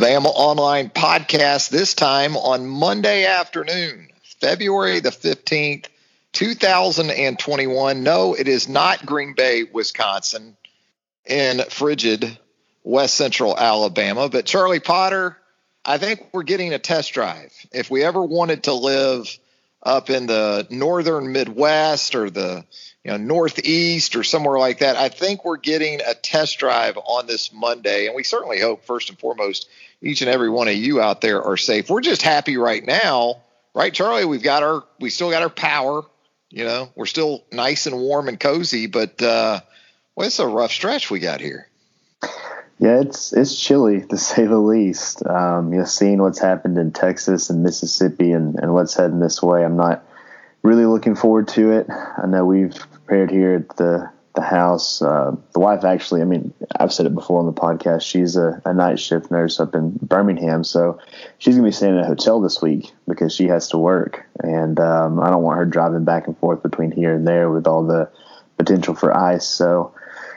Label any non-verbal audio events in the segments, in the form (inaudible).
Bama Online Podcast, this time on Monday afternoon, February the 15th, 2021. No, it is not Green Bay, Wisconsin, in frigid West Central Alabama, but Charlie Potter, I think we're getting a test drive. If we ever wanted to live up in the northern Midwest or the you know northeast or somewhere like that. I think we're getting a test drive on this Monday, and we certainly hope first and foremost each and every one of you out there are safe. We're just happy right now, right, Charlie? We've got our we still got our power. You know, we're still nice and warm and cozy, but uh, well, it's a rough stretch we got here. Yeah, it's it's chilly to (laughs) say the least. Um, you know, seeing what's happened in Texas and Mississippi and, and what's heading this way, I'm not really looking forward to it. I know we've prepared here at the the house. Uh, the wife actually, I mean, I've said it before on the podcast. She's a, a night shift nurse up in Birmingham, so she's gonna be staying in a hotel this week because she has to work, and um, I don't want her driving back and forth between here and there with all the potential for ice. So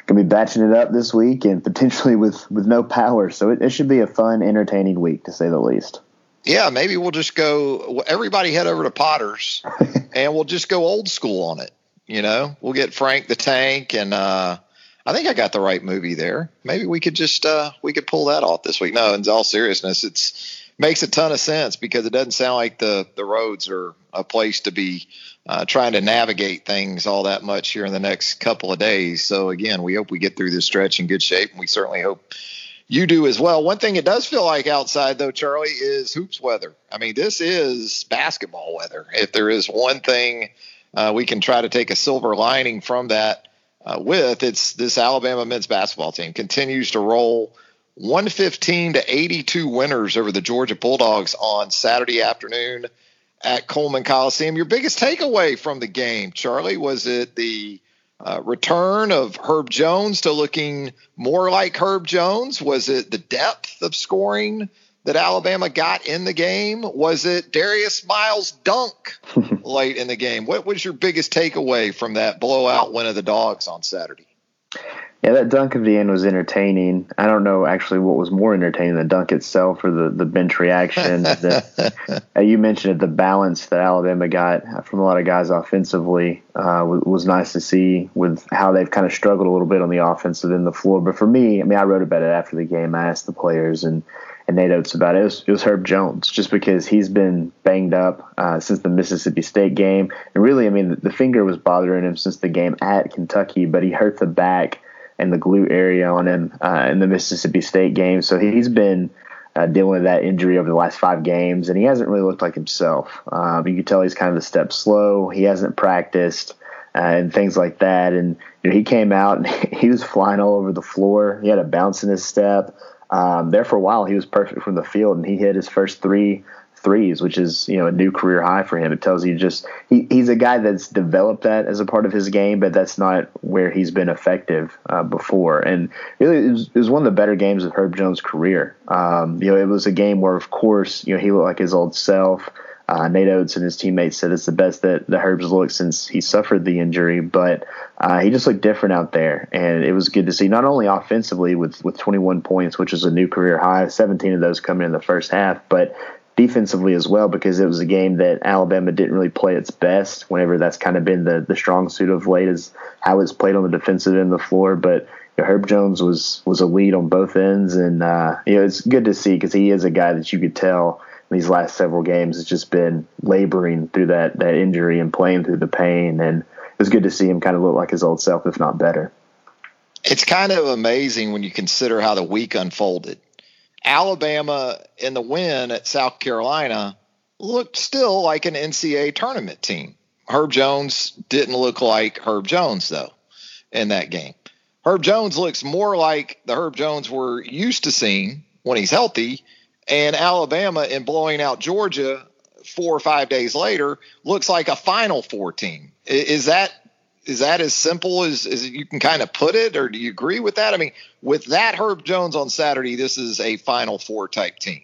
gonna be batching it up this week and potentially with with no power. So it, it should be a fun, entertaining week to say the least yeah, maybe we'll just go. Everybody head over to Potter's, (laughs) and we'll just go old school on it. You know, we'll get Frank the Tank, and uh, I think I got the right movie there. Maybe we could just uh, we could pull that off this week. No, in all seriousness, it's makes a ton of sense because it doesn't sound like the the roads are a place to be uh, trying to navigate things all that much here in the next couple of days. So again, we hope we get through this stretch in good shape, and we certainly hope you do as well. One thing it does feel like outside, though, Charlie, is hoops weather. I mean, this is basketball weather. If there is one thing uh, we can try to take a silver lining from that uh, with, it's this Alabama men's basketball team continues to roll 115 to 82 winners over the Georgia Bulldogs on Saturday afternoon at Coleman Coliseum. Your biggest takeaway from the game, Charlie, was it the uh, return of Herb Jones to looking more like Herb Jones? Was it the depth of scoring that Alabama got in the game? Was it Darius Miles' dunk (laughs) late in the game? What was your biggest takeaway from that blowout win of the Dogs on Saturday? Yeah, that dunk of the end was entertaining. I don't know actually what was more entertaining, the dunk itself or the, the bench reaction. (laughs) the, uh, you mentioned it, the balance that Alabama got from a lot of guys offensively uh, was, was, nice to see with how they've kind of struggled a little bit on the offensive end of the floor. But for me, I mean, I wrote about it after the game. I asked the players and, and Nate Oats about it. It was, it was Herb Jones, just because he's been banged up uh, since the Mississippi State game. And really, I mean, the, the finger was bothering him since the game at Kentucky, but he hurt the back – and the glute area on him uh, in the Mississippi State game. So he's been uh, dealing with that injury over the last five games, and he hasn't really looked like himself. Um, you can tell he's kind of a step slow. He hasn't practiced uh, and things like that. And you know, he came out and (laughs) he was flying all over the floor. He had a bounce in his step. Um, there for a while, he was perfect from the field, and he hit his first three threes, which is you know a new career high for him. It tells you just he, he's a guy that's developed that as a part of his game, but that's not where he's been effective uh, before. And really, it was, it was, one of the better games of Herb Jones' career. Um, you know, it was a game where, of course, you know he looked like his old self. Uh, Nate Oats and his teammates said it's the best that the Herb's looked since he suffered the injury, but uh, he just looked different out there, and it was good to see. Not only offensively with with 21 points, which is a new career high, 17 of those coming in the first half, but defensively as well because it was a game that Alabama didn't really play its best whenever that's kind of been the, the strong suit of late is how it's played on the defensive end of the floor. But Herb Jones was was a lead on both ends, and uh, you know it's good to see because he is a guy that you could tell these last several games has just been laboring through that that injury and playing through the pain. And it was good to see him kind of look like his old self, if not better. It's kind of amazing when you consider how the week unfolded. Alabama in the win at South Carolina looked still like an NCAA tournament team. Herb Jones didn't look like Herb Jones though in that game. Herb Jones looks more like the Herb Jones we're used to seeing when he's healthy, and Alabama in blowing out Georgia four or five days later looks like a Final Four team. Is that is that as simple as, as you can kind of put it, or do you agree with that? I mean, with that Herb Jones on Saturday, this is a Final Four type team.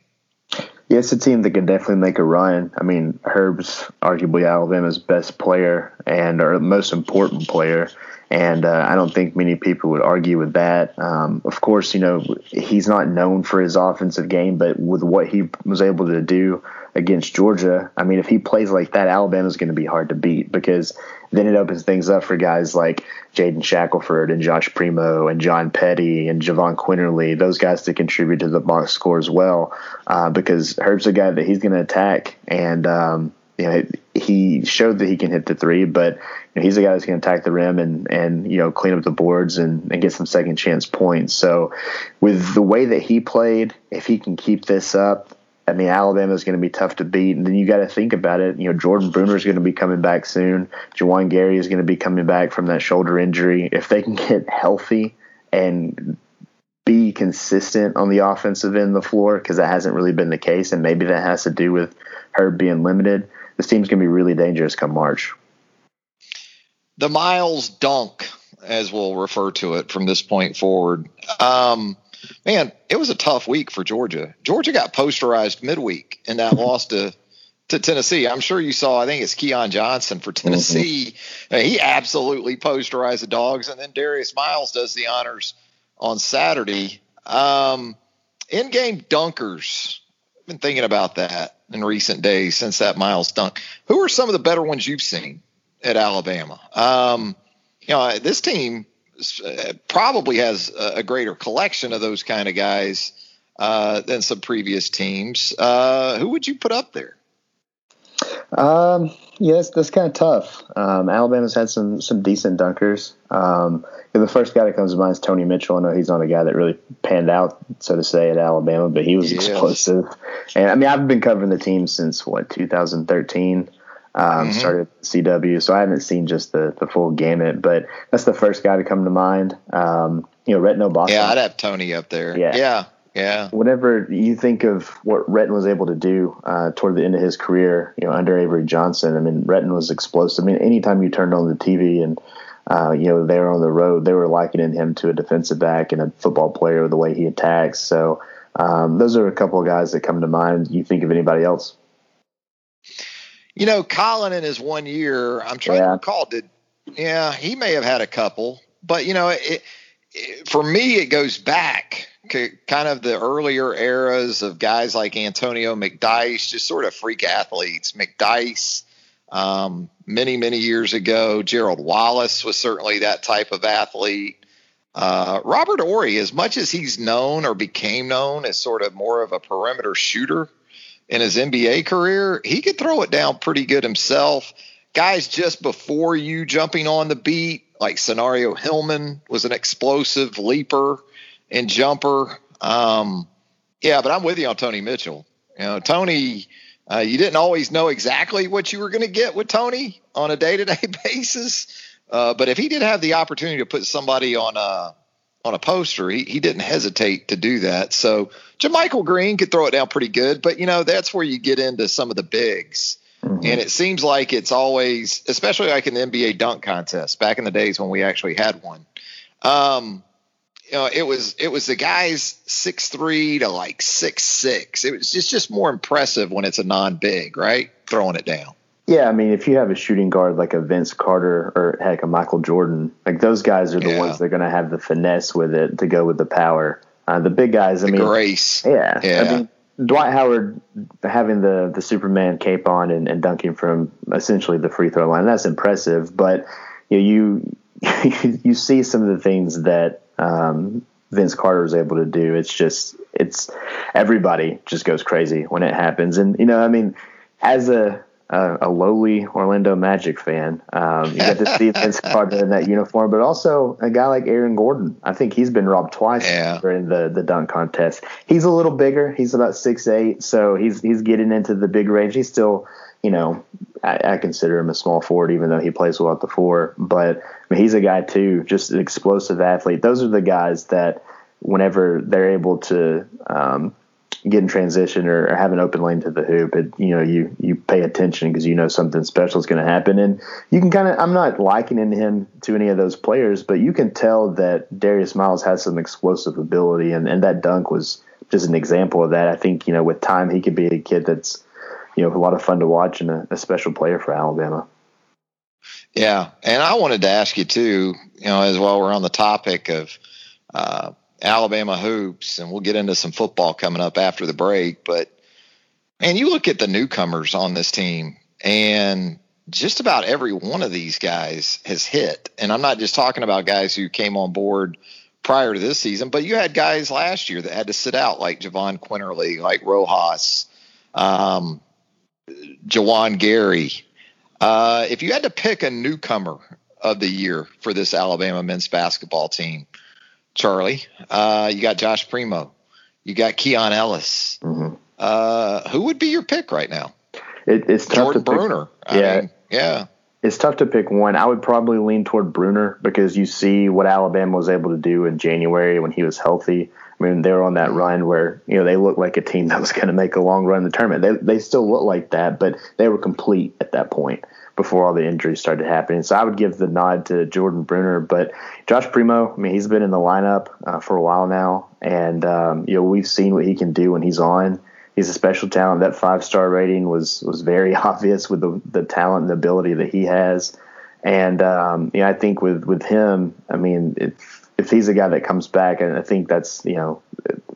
Yeah, it's a team that can definitely make a run. I mean, Herb's arguably Alabama's best player and our most important player. And uh, I don't think many people would argue with that. Um, of course, you know, he's not known for his offensive game, but with what he was able to do against Georgia, I mean, if he plays like that, Alabama's going to be hard to beat because then it opens things up for guys like Jaden Shackelford and Josh Primo and John Petty and Jahvon Quinerly, those guys to contribute to the box score as well, uh, because Herb's a guy that he's going to attack. And, um, you know, he showed that he can hit the three, but you know, he's a guy that's going to attack the rim and and you know clean up the boards and, and get some second chance points. So, with the way that he played, if he can keep this up, I mean, Alabama is going to be tough to beat. And then you got to think about it. You know, Jordan Bruner is going to be coming back soon. Juwan Gary is going to be coming back from that shoulder injury. If they can get healthy and be consistent on the offensive end of the floor, because that hasn't really been the case, and maybe that has to do with her being limited this team's going to be really dangerous come March. The Miles dunk, as we'll refer to it from this point forward. Um, man, it was a tough week for Georgia. Georgia got posterized midweek in that loss to to Tennessee. I'm sure you saw. I think it's Keon Johnson for Tennessee. Mm-hmm. He absolutely posterized the dogs, and then Darius Miles does the honors on Saturday. Um, in-game dunkers. I've been thinking about that in recent days since that Miles dunk. Who are some of the better ones you've seen at Alabama? Um, you know, this team uh, probably has a greater collection of those kind of guys uh, than some previous teams. Uh, who would you put up there? Um, yes, that's kind of tough. Um, Alabama's had some some decent dunkers. Um, the first guy that comes to mind is Tony Mitchell. I know he's not a guy that really panned out, so to say, at Alabama, but he was yes. explosive. And I mean, I've been covering the team since what 2013. Um, mm-hmm. Started CW, so I haven't seen just the the full gamut. But that's the first guy to come to mind. Um, you know, Retin Obasohan. Yeah, I'd have Tony up there. Yeah, yeah. Yeah. Whenever you think of what Retin was able to do uh, toward the end of his career, you know, under Avery Johnson, I mean, Retin was explosive. I mean, anytime you turned on the TV and uh, you know, they were on the road. They were likening him to a defensive back and a football player the way he attacks. So um, those are a couple of guys that come to mind. You think of anybody else? You know, Colin in his one year, I'm trying yeah. to recall. Did yeah, he may have had a couple, but you know, it, for me, it goes back to kind of the earlier eras of guys like Antonio McDyess, just sort of freak athletes. McDyess, um, many, many years ago. Gerald Wallace was certainly that type of athlete. Uh, Robert Horry, as much as he's known or became known as sort of more of a perimeter shooter in his NBA career, he could throw it down pretty good himself. Guys just before you jumping on the beat, like Senario Hillman was an explosive leaper and jumper. Um, yeah, but I'm with you on Tony Mitchell. You know, Tony uh, you didn't always know exactly what you were going to get with Tony on a day to day basis. Uh, but if he did have the opportunity to put somebody on a on a poster, he, he didn't hesitate to do that. So JaMychal Green could throw it down pretty good, but you know that's where you get into some of the bigs. Mm-hmm. And it seems like it's always, especially like in the NBA dunk contest back in the days when we actually had one. Um, you know, it was it was the guys six three to like six six. It was just just more impressive when it's a non big, right? Throwing it down. Yeah, I mean, if you have a shooting guard like a Vince Carter or heck a Michael Jordan, like those guys are the yeah. ones that are going to have the finesse with it to go with the power. Uh, the big guys, I the mean, grace. Yeah, yeah. I mean, Dwight Howard having the the Superman cape on and, and dunking from essentially the free throw line, that's impressive. But you know, you (laughs) you see some of the things that um, Vince Carter was able to do. It's just it's everybody just goes crazy when it happens. And you know, I mean, as a a, a lowly Orlando Magic fan, um, you get to see (laughs) Vince Carter in that uniform, but also a guy like Aaron Gordon. I think he's been robbed twice yeah. during the the dunk contest. He's a little bigger. He's about six eight, so he's he's getting into the big range. He's still you know, I, I, consider him a small forward, even though he plays well at the four. But I mean, he's a guy too, just an explosive athlete. Those are the guys that, whenever they're able to um, get in transition or, or, have an open lane to the hoop, it, you know, you you pay attention because you know something special is going to happen. And you can kind of, I'm not likening him to any of those players, but you can tell that Darius Miles has some explosive ability, and and that dunk was just an example of that. I think you know, with time, he could be a kid that's you know, a lot of fun to watch and a, a special player for Alabama. Yeah, and I wanted to ask you too, you know, as while we're on the topic of uh, Alabama hoops, and we'll get into some football coming up after the break. But man, you look at the newcomers on this team, and just about every one of these guys has hit. And I'm not just talking about guys who came on board prior to this season, but you had guys last year that had to sit out, like Jahvon Quinerly, like Rojas. Um, Juwan Gary. Uh, if you had to pick a newcomer of the year for this Alabama men's basketball team, Charlie, uh, you got Josh Primo, you got Keon Ellis. Mm-hmm. Uh, who would be your pick right now? It, it's tough Jordan to Bruner. Pick, yeah, mean, yeah. It's tough to pick one. I would probably lean toward Bruner because you see what Alabama was able to do in January when he was healthy. I mean, they were on that run where you know they looked like a team (laughs) that was going to make a long run in the tournament. They they still look like that, but they were complete at that point before all the injuries started happening. So I would give the nod to Jordan Bruner, but Josh Primo. I mean, he's been in the lineup uh, for a while now, and um, you know we've seen what he can do when he's on. He's a special talent. That five star rating was was very (laughs) obvious with the the talent and ability that he has. And um, you know, I think with with him, I mean, it's if he's a guy that comes back, and I think that's you know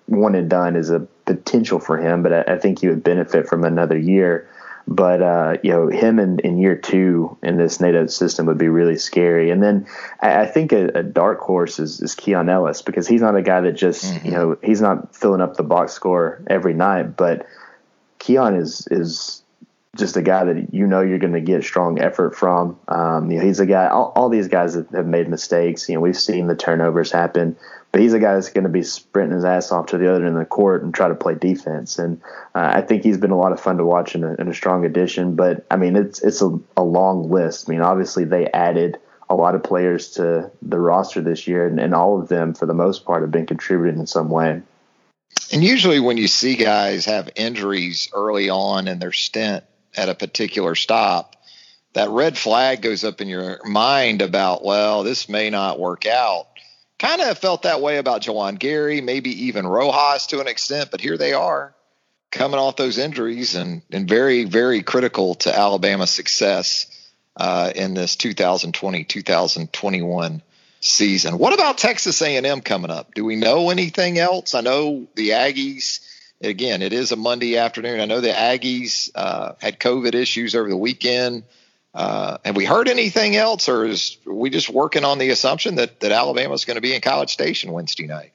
one and done is a potential for him, but I, I think he would benefit from another year. But uh, you know him in, in year two in this Nate Oats system would be really scary. And then I, I think a, a, dark horse is, is Keon Ellis because he's not a guy that just mm-hmm. you know he's not filling up the box score every night, but Keon is is just a guy that you know you're going to get strong effort from. Um, you know, he's a guy. All, all these guys have, have, made mistakes. You know, we've seen the turnovers happen, but he's a guy that's going to be sprinting his ass off to the other end of the court and try to play defense. And uh, I think he's been a lot of fun to watch and a, strong addition. But I mean, it's it's a, a, long list. I mean, obviously they added a lot of players to the roster this year, and, and all of them, for the most part, have been contributing in some way. And usually, when you see guys have injuries early on in their stint at a particular stop, that red flag goes up in your mind about, well, this may not work out. Kind of felt that way about Juwan Gary, maybe even Rojas to an extent, but here they are coming off those injuries and, and very, very critical to Alabama's success uh, in this 2020-2021 season. What about Texas A&M coming up? Do we know anything else? I know the Aggies – again, it is a Monday afternoon. I know the Aggies uh, had COVID issues over the weekend. Uh, have we heard anything else, or is we just working on the assumption that that Alabama is going to be in College Station Wednesday night?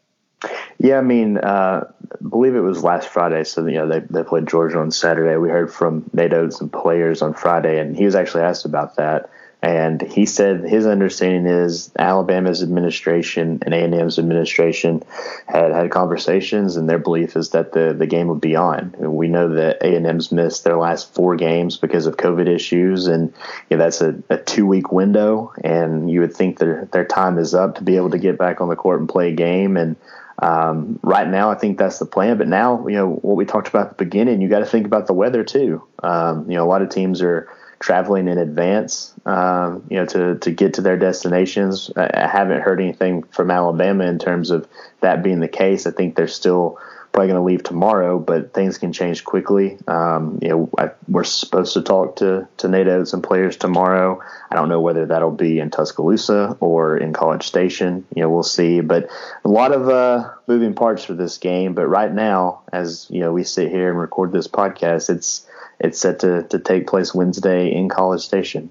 Yeah, I mean, uh, I believe it was last Friday. So you know they they played Georgia on Saturday. We heard from Nate Oats and players on Friday, and he was actually asked about that. And he said his understanding is Alabama's administration and A&M's administration had had conversations, and their belief is that the, the game would be on. We know that A&M's missed their last four games because of COVID issues, and you know, that's a, a two week window. And you would think their their time is up to be able to get back on the court and play a game. And um, right now, I think that's the plan. But now, you know, what we talked about at the beginning, you got to think about the weather too. Um, you know, a lot of teams are traveling in advance, um, you know, to, to get to their destinations. I, I, haven't heard anything from Alabama in terms of that being the case. I think they're still probably going to leave tomorrow, but things can change quickly. Um, you know, I, we're supposed to talk to, to Nate Oats and players tomorrow. I don't know whether that'll be in Tuscaloosa or in College Station. You know, we'll see. But a lot of uh, moving parts for this game. But right now, as you know, we sit here and record this podcast, it's it's set to, to take place Wednesday in College Station.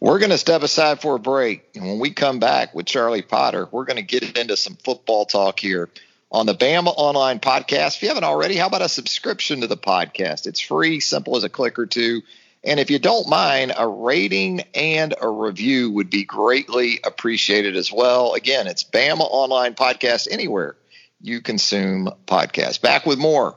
We're going to step aside for a break. And when we come back with Charlie Potter, we're going to get into some football talk here on the Bama Online Podcast. If you haven't already, how about a subscription to the podcast? It's free, simple as a click or two. And if you don't mind, a rating and a review would be greatly appreciated as well. Again, it's Bama Online Podcast anywhere you consume podcasts. Back with more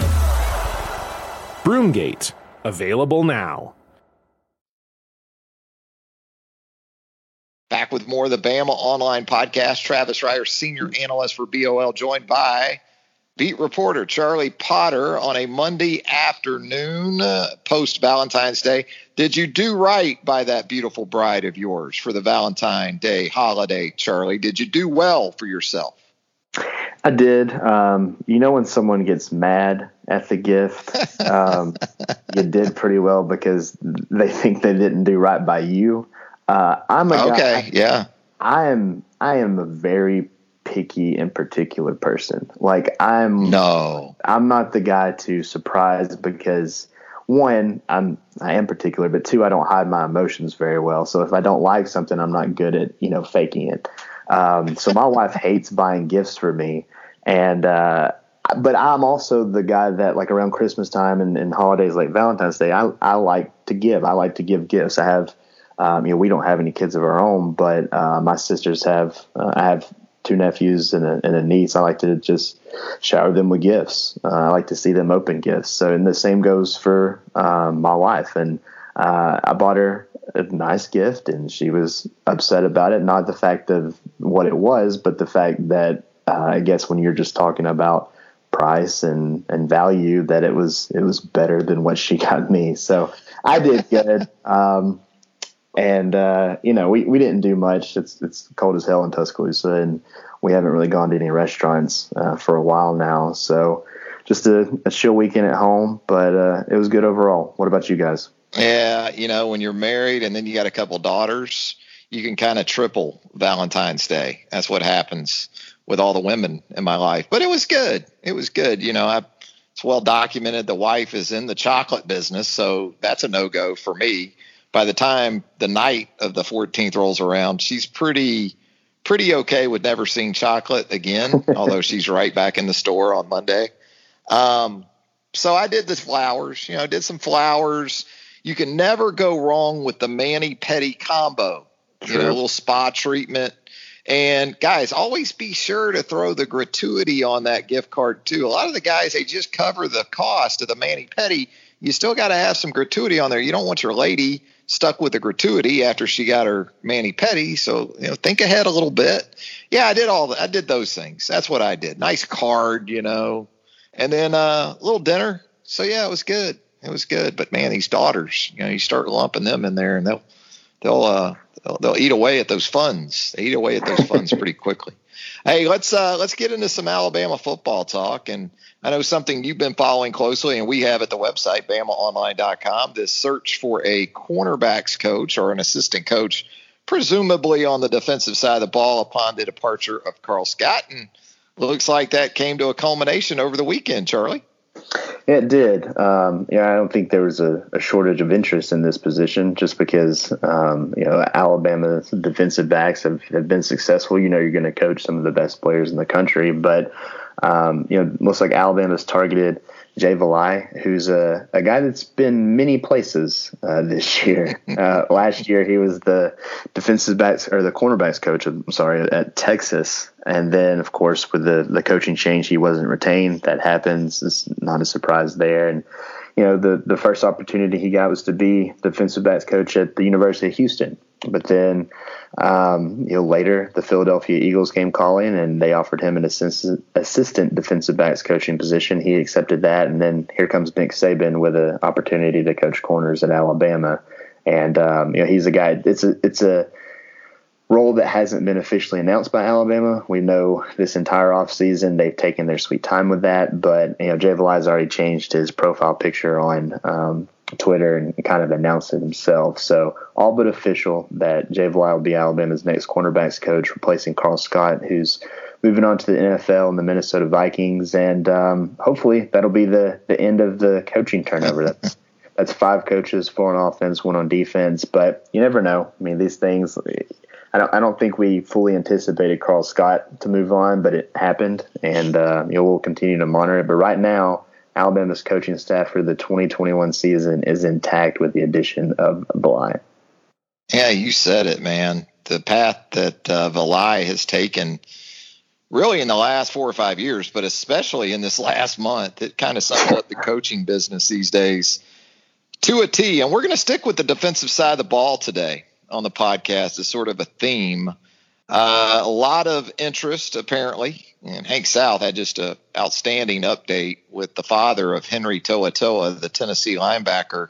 Broomgate, available now. Back with more of the Bama Online Podcast. Travis Reier, senior analyst for BOL, joined by beat reporter Charlie Potter on a Monday afternoon uh, post Valentine's Day. Did you do right by that beautiful bride of yours for the Valentine Day holiday, Charlie? Did you do well for yourself? I did. Um, you know, when someone gets mad at the gift, um, (laughs) you did pretty well because they think they didn't do right by you. Uh, I'm a okay. Guy, yeah. I am. I am a very picky and particular person. Like I'm no, I'm not the guy to surprise because one, I'm I am particular, but two, I don't hide my emotions very well. So if I don't like something, I'm not good at you know faking it. Um, so my wife hates buying gifts for me, and uh, but I'm also the guy that like around Christmas time and, and holidays like Valentine's Day, I I like to give. I like to give gifts. I have. Um, you know, we don't have any kids of our own, but uh, my sisters have. Uh, I have two nephews and a, and a, niece. I like to just shower them with gifts. Uh, I like to see them open gifts. So, and the same goes for um, my wife. And uh, I bought her a nice gift, and she was upset about it. Not the fact of what it was, but the fact that uh, I guess when you're just talking about price and and value, that it was it was better than what she got me. So I did good. (laughs) Um, and uh, you know we, we didn't do much. It's it's cold as hell in Tuscaloosa, and we haven't really gone to any restaurants uh, for a while now. So just a, a chill weekend at home, but uh, it was good overall. What about you guys? Yeah, you know when you're married and then you got a couple daughters, you can kind of triple Valentine's Day. That's what happens with all the women in my life. But it was good. It was good. You know, I, it's well documented. The wife is in the chocolate business, so that's a no go for me by the time the night of the 14th rolls around, she's pretty pretty okay with never seeing chocolate again, (laughs) although she's right back in the store on Monday. Um, so I did the flowers, you know, did some flowers. You can never go wrong with the mani-pedi combo, you know, a little spa treatment. And guys, always be sure to throw the gratuity on that gift card too. A lot of the guys, they just cover the cost of the mani-pedi. You still got to have some gratuity on there. You don't want your lady stuck with the gratuity after she got her mani-pedi. So, you know, think ahead a little bit. Yeah, I did all that. I did those things. That's what I did. Nice card, you know, and then uh, a little dinner. So yeah, it was good. It was good. But man, these daughters, you know, you start lumping them in there and they'll, they'll, uh, they'll, they'll eat away at those funds. They eat away at those funds (laughs) pretty quickly. Hey, let's uh, let's get into some Alabama football talk. And I know something you've been following closely, and we have at the website BamaOnline.com. This search for a cornerbacks coach or an assistant coach, presumably on the defensive side of the ball, upon the departure of Karl Scott. And looks like that came to a culmination over the weekend, Charlie. It did. Um, yeah, I don't think there was a, a, shortage of interest in this position just because, um, you know, Alabama's defensive backs have, have been successful. You know, you're going to coach some of the best players in the country, but, um, you know, looks like Alabama's targeted Jay Valai, who's a, a guy that's been many places uh, (laughs) this year. Uh, last year, he was the defensive backs or the cornerbacks coach. I'm sorry at Texas, and then of course with the the coaching change, he wasn't retained. That happens. It's not a surprise there. And you know, the the first opportunity he got was to be defensive backs coach at the University of Houston. But then, um, you know, later the Philadelphia Eagles came calling and they offered him an assistant, assistant defensive backs coaching position. He accepted that, and then here comes Nick Saban with an opportunity to coach corners at Alabama. And um, you know, he's a guy. It's a it's a role that hasn't been officially announced by Alabama. We know this entire offseason they've taken their sweet time with that, but you know Jay Valai's already changed his profile picture on um, Twitter and kind of announced it himself. So all but official that Jay Valai will be Alabama's next cornerbacks coach, replacing Karl Scott, who's moving on to the NFL and the Minnesota Vikings, and um, hopefully that'll be the the end of the coaching turnover. That's (laughs) that's five coaches, four on offense, one on defense. But you never know. I mean, these things. I don't. I don't think we fully anticipated Karl Scott to move on, but it happened, and uh, you know, we'll continue to monitor it. But right now, Alabama's coaching staff for the 2021 season is intact with the addition of Valai. Yeah, you said it, man. The path that uh, has taken, really in the last four or five years, but especially in this last month, it kind of sums up the coaching business these days to a T. And we're going to stick with the defensive side of the ball today on the podcast as sort of a theme. Uh, a lot of interest, apparently. And Hank South had just an outstanding update with the father of Henry To'oTo'o, the Tennessee linebacker,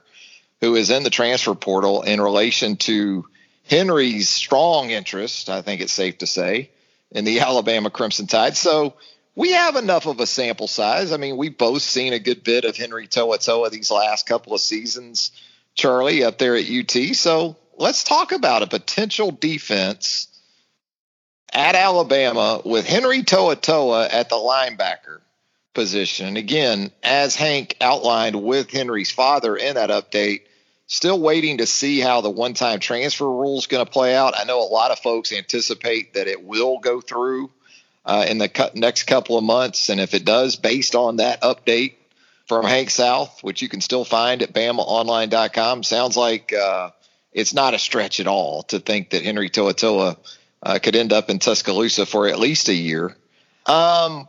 who is in the transfer portal in relation to Henry's strong interest, I think it's safe to say, in the (laughs) Alabama Crimson Tide. So we have enough of a sample size. I mean, we've both seen a good bit of Henry To'oTo'o these last couple of seasons, Charlie, up there at UT. So let's talk about a potential defense at Alabama with Henry To'oTo'o at the linebacker position. And again, as Hank outlined with Henry's father in that update, still waiting to see how the one time transfer rule is going to play out. I know a lot of folks anticipate that it will go through uh, in the next couple of months. And if it does, based on that update from Hank South, which you can still find at BamaOnline.com, sounds like uh, it's not a stretch at all to think that Henry To'oTo'o uh, could end up in Tuscaloosa for at least a year. Um,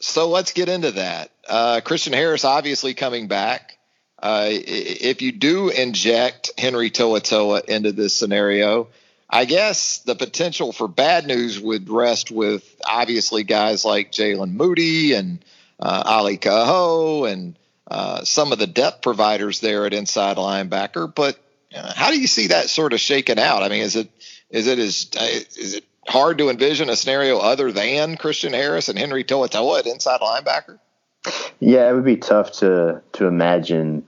so let's get into that. Uh, Christian Harris obviously coming back. Uh, if you do inject Henry To'oTo'o into this scenario, I guess the potential for bad news would rest with obviously guys like Jaylen Moody and uh, Ale Kaho and uh, some of the depth providers there at inside linebacker. But uh, how do you see that sort of shaken out? I mean, is it is it is uh, is it hard to envision a scenario other than Christian Harris and Henry To'oTo'o at inside linebacker? Yeah, it would be tough to to imagine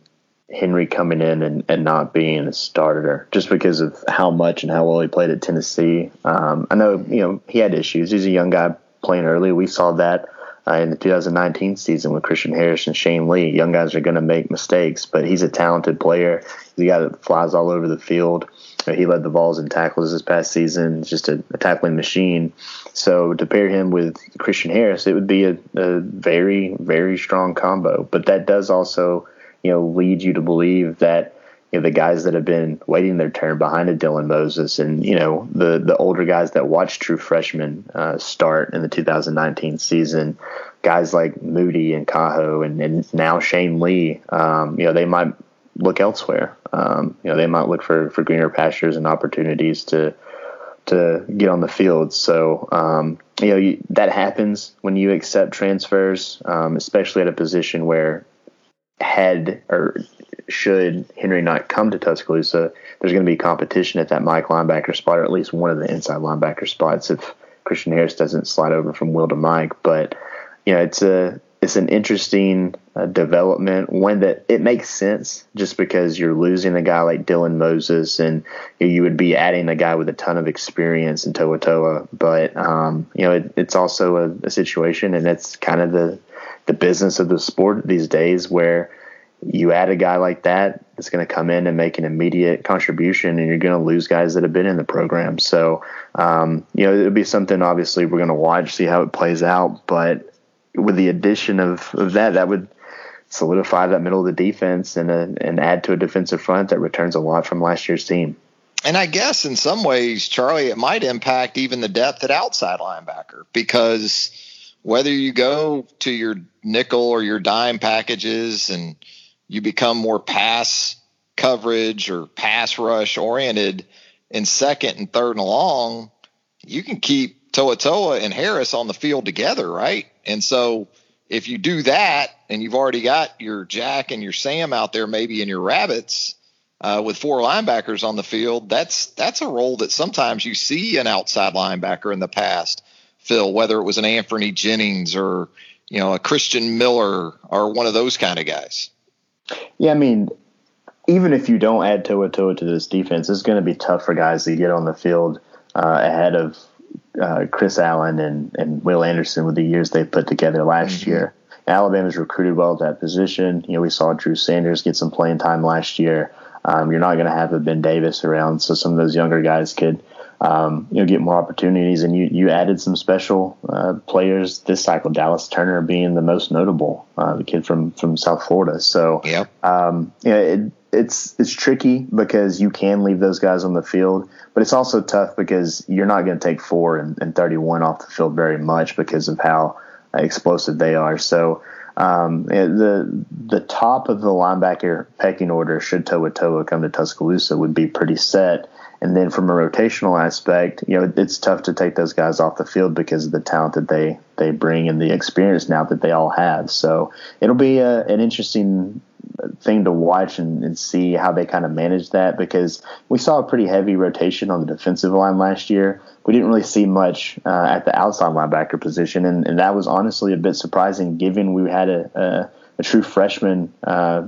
Henry coming in and, and not being a starter just because of how much and how well he played at Tennessee. Um, I know, you know, he had issues. He's a young guy playing early. We saw that uh, in the 2019 season with Christian Harris and Shane Lee. Young guys are going to make mistakes, but he's a talented player. He's a guy that flies all over the field. He led the Vols in tackles this past season. just a, a, tackling machine. So to pair him with Christian Harris, it would be a, a very, very strong combo. But that does also you know, lead you to believe that you know, the guys that have been waiting their turn behind a Dylan Moses and, you know, the, the older guys that watched true freshmen uh, start in the 2019 season, guys like Moody and Kaho and, and now Shane Lee, um, you know, they might look elsewhere. Um, you know, they might look for, for greener pastures and opportunities to, to get on the field. So, um, you know, you, that happens when you accept transfers, um, especially at a position where had or should Henry not come to Tuscaloosa, there's going to be competition at that Mike linebacker spot, or at least one of the inside linebacker spots if Christian Harris doesn't slide over from Will to Mike. But you know, it's a it's an interesting uh, development, one that it makes sense just because you're losing a guy like Dylan Moses, and you would be adding a guy with a ton of experience in To'oTo'o. But um, you know, it, it's also a, a situation, and it's kind of the the business of the sport these days where you add a guy like that that's going to come in and make an immediate contribution and you're going to lose guys that have been in the program so um, you know it'll be something obviously we're going to watch see how it plays out but with the addition of, of that that would solidify that middle of the defense and, uh, and add to a defensive front that returns a lot from last year's team and I guess in some ways, Charlie, it might impact even the depth at outside linebacker because whether you go to your nickel or your dime packages and you become more pass coverage or pass rush oriented in second and third and long, you can keep To'oTo'o and Harris on the field together, right? And so if you do that and you've already got your Jack and your Sam out there, maybe in your rabbits, uh, with four linebackers on the field, that's that's a role that sometimes you see an outside linebacker in the past fill, whether it was an Anthony Jennings or you know a Christian Miller or one of those kind of guys. Yeah, I mean, even if you don't add To'oTo'o to this defense, it's going to be tough for guys to get on the field uh, ahead of uh, Chris Allen and, and Will Anderson with the years they put together last mm-hmm. year. Alabama's recruited well at that position. You know, we saw Drew Sanders get some playing time last year. Um, you're not going to have a Ben Davis around, so some of those younger guys could um, you know get more opportunities. And you you added some special uh, players this cycle. Dallas Turner being the most notable, uh, the kid from from South Florida. So yeah, um, you know, it, it's it's tricky because you can leave those guys on the field, but it's also tough because you're not going to take four and, and 31 off the field very much because of how explosive they are. So um, the the top of the linebacker pecking order, should To'oTo'o come to Tuscaloosa, would be pretty set. And then from a rotational aspect, you know, it's tough to take those guys off the field because of the talent that they they bring and the experience now that they all have. So it'll be a, an interesting thing to watch and, and, see how they kind of manage that because we saw a pretty heavy rotation on the defensive line last year. We didn't really see much uh, at the outside linebacker position, and, and, that was honestly a bit surprising given we had a, a, a true freshman uh,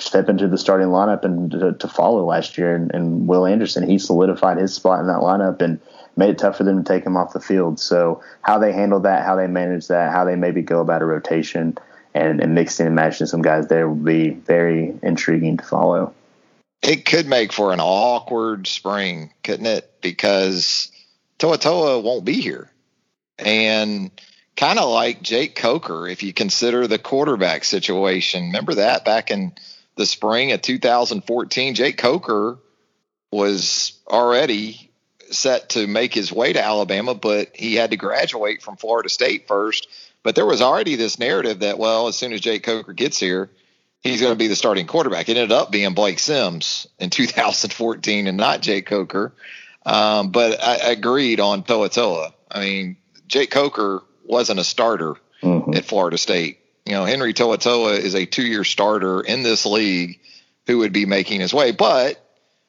step into the starting lineup and to, to follow last year. And, and, Will Anderson, he solidified his spot in that lineup and made it tough for them to take him off the field. So how they handle that, how they manage that, how they maybe go about a rotation – and, and mixing and matching some guys there will be very intriguing to follow. It could make for an awkward spring, couldn't it? Because To'oTo'o won't be here. And kind of like Jake Coker, if you consider the quarterback situation. Remember that back in the spring of 2014? Jake Coker was already set to make his way to Alabama, but he had to graduate from Florida State first but there was already this narrative that, well, as soon as Jake Coker gets here, he's going to be the starting quarterback. It ended up being Blake Sims in 2014 and not Jake Coker. Um, but I, I agreed on To'oTo'o. I mean, Jake Coker wasn't a starter mm-hmm. at Florida State. You know, Henry To'oTo'o is a two year starter in this league who would be making his way. But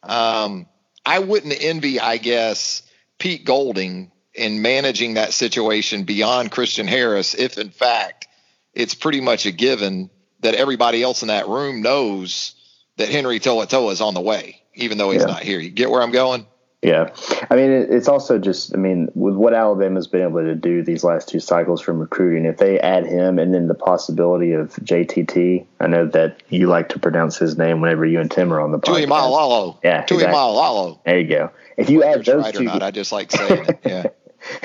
um, I wouldn't envy, I guess, Pete Golding in managing that situation beyond Christian Harris if in fact it's pretty much a given that everybody else in that room knows that Henry To'oTo'o is on the way, even though he's yeah. not here. You get where I'm going? Yeah. I mean, it's also just, I mean, with what Alabama's been able to do these last two cycles from recruiting, if they add him and then the possibility of JTT, I know that you like to pronounce his name whenever you and Tim are on the podcast. Tuimoloau. Yeah. Tui exactly. Malalo. There you go. If you add those right two. Not, I just like saying it. Yeah. (laughs)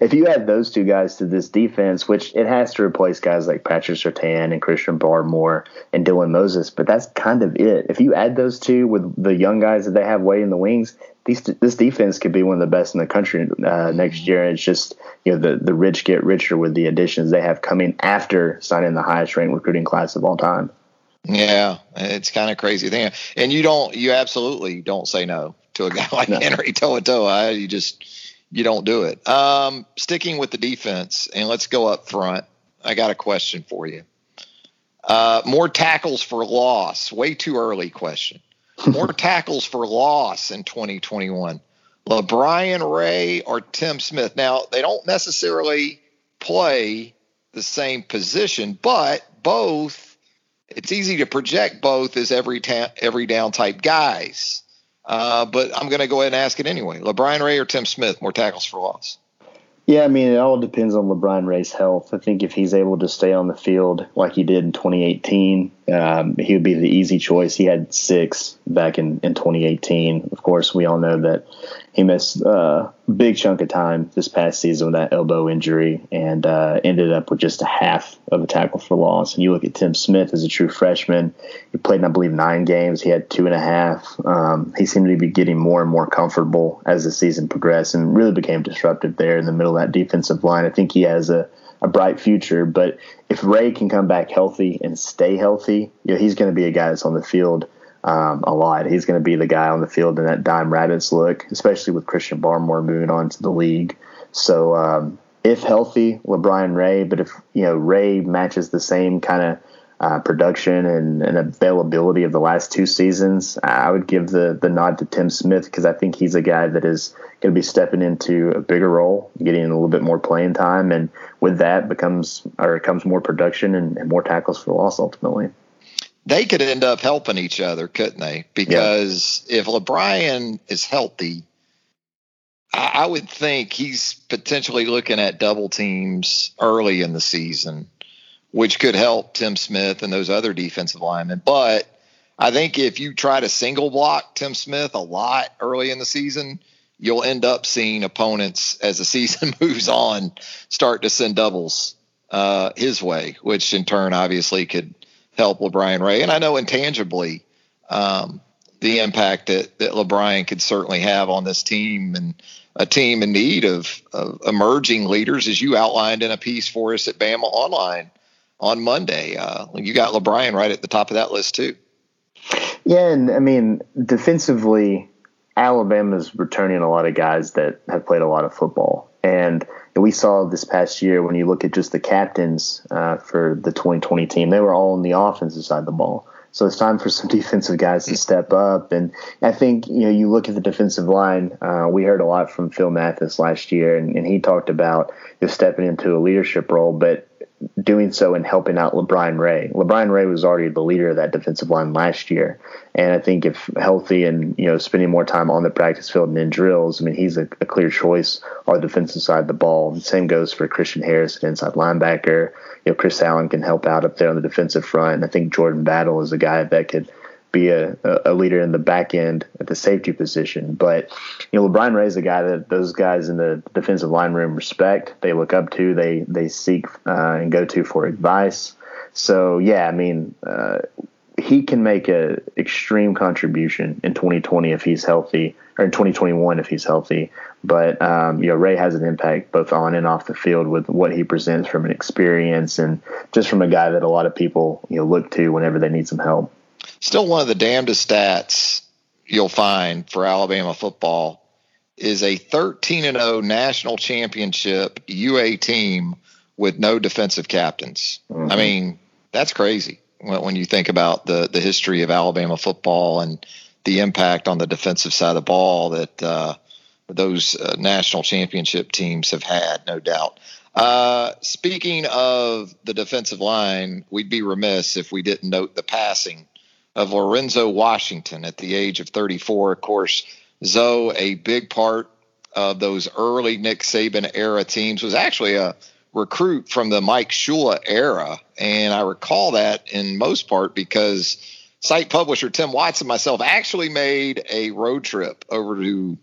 if you add those two guys to this defense, which it has to replace guys like Patrick Surtain and Christian Barmore and Dylan Moses, but that's kind of it. If you add those two with the young guys that they have waiting in the wings, these, this defense could be one of the best in the country uh, next year. And it's just you know the the rich get richer with the additions they have coming after signing the highest ranked recruiting class of all time. Yeah, it's kind of crazy thing, and you don't you absolutely don't say no to a guy (laughs) like no. Henry To'oTo'o. You just you don't do it. Um, sticking with the defense, and let's go up front. I got a question for you. Uh, more tackles for loss. Way too early question. More tackles for loss in 2021. LaBryan Ray or Tim Smith. Now, they don't necessarily play the same position, but both, it's easy to project both as every, ta- every down type guys. Uh, but I'm going to go ahead and ask it anyway. LaBryan Ray or Tim Smith, more tackles for loss? Yeah, I mean, it all depends on LaBryan Ray's health. I think if he's able to stay on the field like he did in 2018, um, he would be the easy choice. He had six back in, in 2018. Of course, we all know that he missed a big chunk of time this past season with that elbow injury and uh, ended up with just a half of a tackle for loss. And you look at Tim Smith as a true freshman. He played, I believe, nine games. He had two and a half. Um, he seemed to be getting more and more comfortable as the season progressed and really became disruptive there in the middle of that defensive line. I think he has a a bright future. But if Ray can come back healthy and stay healthy, you know, he's going to be a guy that's on the field um, a lot. He's going to be the guy on the field in that dime rabbits look, especially with Christian Barmore moving on to the league. So um, if healthy, LaBryan Ray, but if you know Ray matches the same kind of uh, production and, and, availability of the last two seasons, I would give the the nod to Tim Smith because I think he's a guy that is going to be stepping into a bigger role, getting a little bit more playing time, and with that becomes or comes more production and, and more tackles for loss ultimately. They could end up helping each other, couldn't they? Because yeah. if LaBryan is healthy, I, I would think he's potentially looking at double teams early in the season which could help Tim Smith and those other defensive linemen. But I think if you try to single block Tim Smith a lot early in the season, you'll end up seeing opponents as the (laughs) season moves on start to send doubles uh, his way, which in turn obviously could help LaBryan Ray. And I know intangibly um, the impact that, that LaBryan could certainly have on this team and a team in need of, of emerging leaders, as you outlined in a piece for us at Bama Online on Monday. Uh, you got LaBryan right at the top of that list too. Yeah, and I mean defensively, Alabama's returning a lot of guys that have played a lot of football, and we saw this past year when you look at just the captains uh, for the 2020 team, they were all on the offensive side of the ball. So it's time for some (laughs) defensive guys to step up. And I think, you know, you look at the defensive line, uh, we heard a lot from Phil Mathis last year, and, and he talked about know, stepping into a leadership role. But doing so and helping out LaBryan Ray. LaBryan Ray was already the leader of that defensive line last year, and I think if healthy and you know spending more time on the practice field and in drills, I mean he's a, a clear choice on the defensive side of the ball. And same goes for Christian Harris, an inside linebacker. You know Chris Allen can help out up there on the defensive front, and I think Jordan Battle is a guy that could be a, a leader in the back end at the safety position. But you know, LaBryan Ray is a guy that those guys in the defensive line room respect. They look up to. They they seek uh, and go to for advice. So yeah, I mean, uh, he can make an extreme contribution in 2020 if he's healthy, or in 2021 if he's healthy. But um, you know, Ray has an impact both on and off the field with what he presents from an experience and just from a guy that a lot of people you know look to whenever they need some help still one of the damnedest stats you'll find for Alabama football is a 13 and 0 national championship UA team with no defensive captains. Mm-hmm. I mean, that's crazy when, when, you think about the the history of Alabama football and the impact on the defensive side of the ball that uh, those uh, national championship teams have had, no doubt. Uh, speaking of the defensive line, we'd be remiss if we didn't note the passing of Lorenzo Washington at the age of 34. Of course, Zoe, a big part of those early Nick Saban era teams, was actually a recruit from the Mike Shula era. And I recall that in most part because site publisher Tim Watts and myself actually made a road trip over to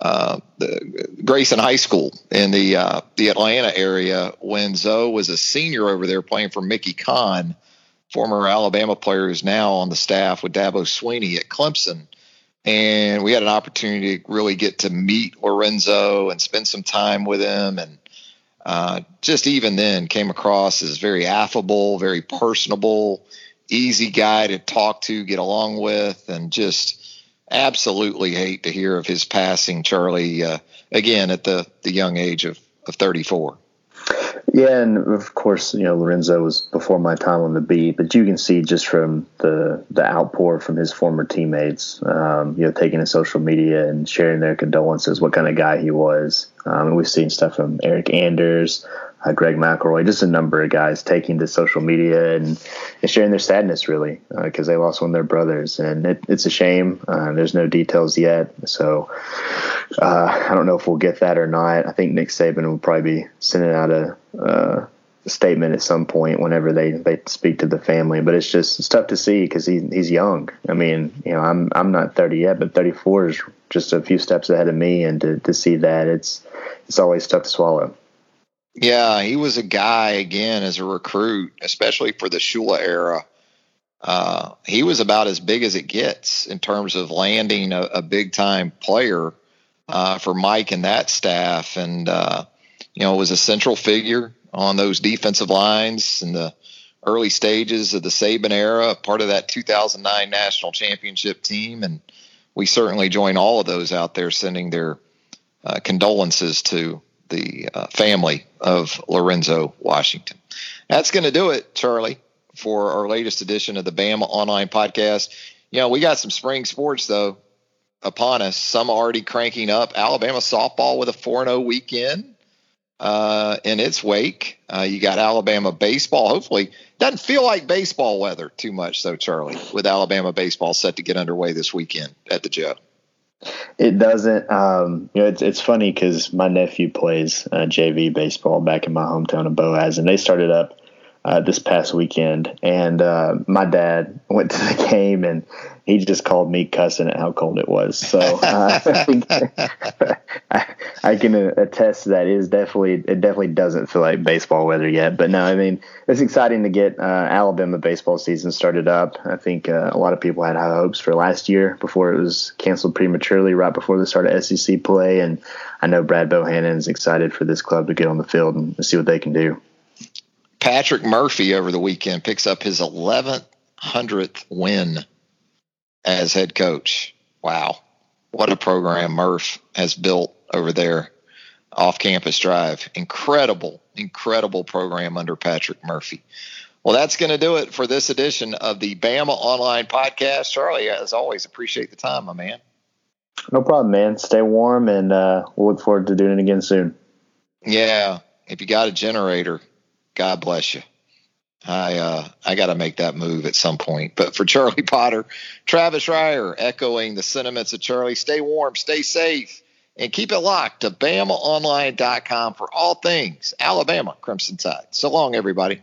uh, the Grayson High School in the uh, the Atlanta area when Zoe was a senior over there playing for Mickey Conn former Alabama player who's now on the staff with Dabo Swinney at Clemson. And we had an opportunity to really get to meet Lorenzo and spend some time with him. And uh, just even then came across as very affable, very personable, easy guy to talk to, get along with, and just absolutely hate to hear of his passing, Charlie, uh, again at the, the young age of, of 34. Yeah, and of course, you know Lorenzo was before my time on the beat, but you can see just from the the outpour from his former teammates, um, you know, taking to social media and sharing their condolences, what kind of guy he was. Um, and we've seen stuff from Eryk Anders, uh, Greg McElroy, just a number of guys taking to social media and, and sharing their sadness, really, because uh, they lost one of their brothers, and it, it's a shame. Uh, there's no details yet, so uh, I don't know if we'll get that or not. I think Nick Saban will probably be sending out a, a statement at some point whenever they, they speak to the family. But it's just it's tough to see because he, he's young. I mean, you know, I'm I'm not 30 yet, but 34 is just a few steps ahead of me, and to, to see that it's it's always tough to swallow. Yeah, he was a guy again as a recruit, especially for the Shula era. Uh, he was about as big as it gets in terms of landing a, a big time player uh, for Mike and that staff, and uh, you know was a central figure on those defensive lines in the early stages of the Saban era, part of that 2009 national championship team, and we certainly join all of those out there sending their uh, condolences to the uh, family of Lorenzo Washington. That's going to do it, Charlie, for our latest edition of the Bama Online Podcast. You know, we got some spring sports though upon us. Some already cranking up. Alabama softball with a 4 0 weekend uh, in its wake. Uh, you got Alabama baseball. Hopefully, doesn't feel like baseball weather too much though, Charlie. With Alabama baseball set to get underway this weekend at the Joe. It doesn't. Um, you know, it's it's funny because my nephew plays uh, JV baseball back in my hometown of Boaz, and they started up uh, this past weekend, and uh, my dad (laughs) went to the game, and he just called me cussing at how cold it was. So uh, (laughs) (laughs) I, can attest to that. It is definitely it definitely doesn't feel like baseball weather yet. But no, I mean it's exciting to get uh, Alabama baseball season started up. I think uh, a lot of people had high hopes for last year before it was canceled prematurely right before the start of SEC play, and I know Brad Bohannon is excited for this club to get on the field and see what they can do. Patrick Murphy over the weekend picks up his 1100th win as head coach. Wow. What a program Murph has built over there off campus drive. Incredible, incredible program under Patrick Murphy. Well, that's going to do it for this edition of the Bama Online Podcast. Charlie, as always, appreciate the time, my man. No problem, man. Stay warm, and uh, we'll look forward to doing it again soon. Yeah. If you got a generator, God bless you. I uh, I got to make that move at some point. But for Charlie (laughs) Potter, Travis Reier, echoing the sentiments of Charlie, stay warm, stay safe, and keep it locked to BamaOnline.com for all things Alabama Crimson Tide. So long, everybody.